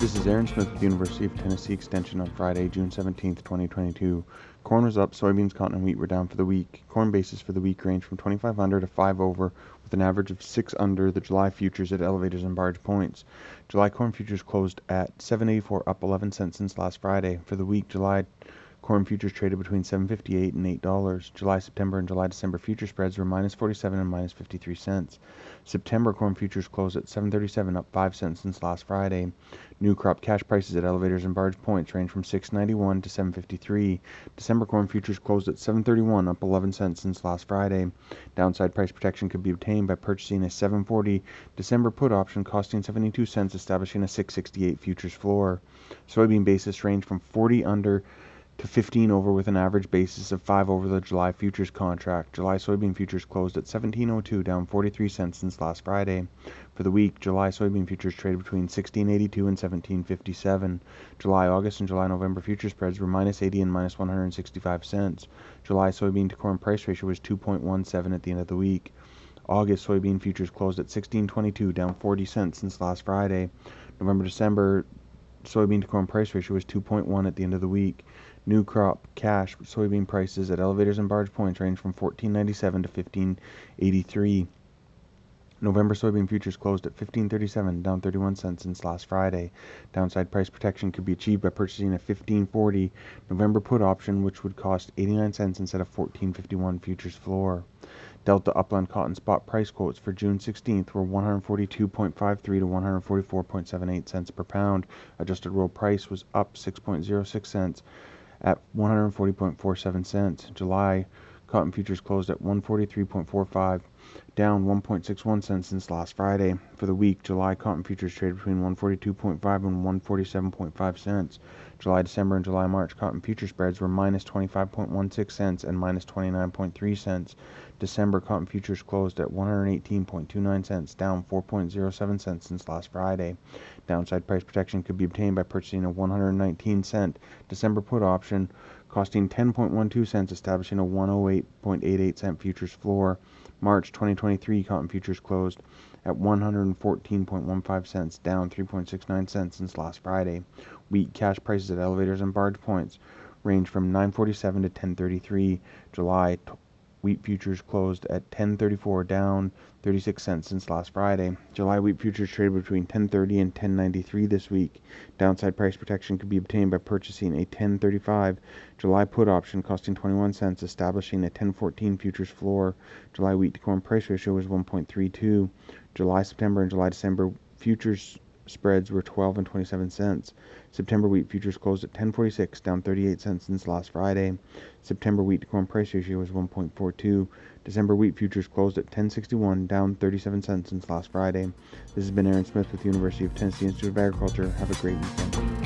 This is Aaron Smith with the University of Tennessee Extension on Friday, June 17, 2022. Corn was up, soybeans, cotton, and wheat were down for the week. Corn basis for the week ranged from 25 under to 5 over, with an average of 6 under the July futures at elevators and barge points. July corn futures closed at 7.84, up 11 cents since last Friday. For the week, July Corn futures traded between 7.58 and $8. July, September, and July, December future spreads were minus 47 and minus 53 cents. September corn futures closed at 7.37, up 5 cents since last Friday. New crop cash prices at elevators and barge points range from 6.91 to 7.53. December corn futures closed at 7.31, up 11 cents since last Friday. Downside price protection could be obtained by purchasing a 7.40 December put option costing 72 cents, establishing a 6.68 futures floor. Soybean basis range from 40 under to 15 over with an average basis of 5 over the July futures contract. July soybean futures closed at 17.02, down 43 cents since last Friday. For the week, July soybean futures traded between 16.82 and 17.57. July, August, and July, November futures spreads were minus 80 and minus 165 cents. July soybean to corn price ratio was 2.17 at the end of the week. August soybean futures closed at 16.22, down 40 cents since last Friday. November, December soybean to corn price ratio was 2.1 at the end of the week. New crop cash soybean prices at elevators and barge points range from 14.97 to 15.83. November soybean futures closed at 15.37, down 31 cents since last Friday. Downside price protection could be achieved by purchasing a 15.40 November put option, which would cost 89 cents instead of 14.51 futures floor. Delta Upland cotton spot price quotes for June 16th were 142.53 to 144.78 cents per pound. Adjusted world price was up 6.06 cents at 140.47 cents. July cotton futures closed at 143.45 down 1.61 cents since last Friday. For the week, July cotton futures traded between 142.5 and 147.5 cents. July, December, and July, March cotton future spreads were minus 25.16 cents and minus 29.3 cents. December cotton futures closed at 118.29 cents, down 4.07 cents since last Friday. Downside price protection could be obtained by purchasing a 119 cent December put option costing 10.12 cents, establishing a 108.88 cent futures floor. March 2023 cotton futures closed at 114.15 cents, down 3.69 cents since last Friday. Wheat cash prices at elevators and barge points range from 947 to 1033. July Wheat futures closed at 10.34, down 36 cents since last Friday. July wheat futures traded between 10.30 and 10.93 this week. Downside price protection could be obtained by purchasing a 10.35 July put option costing 21 cents, establishing a 10.14 futures floor. July wheat to corn price ratio was 1.32. July, September, and July, December futures spreads were 12 and 27 cents. September wheat futures closed at 10.46, down 38 cents since last Friday. September wheat to corn price ratio was 1.42. December wheat futures closed at 10.61, down 37 cents since last Friday. This has been Aaron Smith with the University of Tennessee Institute of Agriculture. Have a great weekend.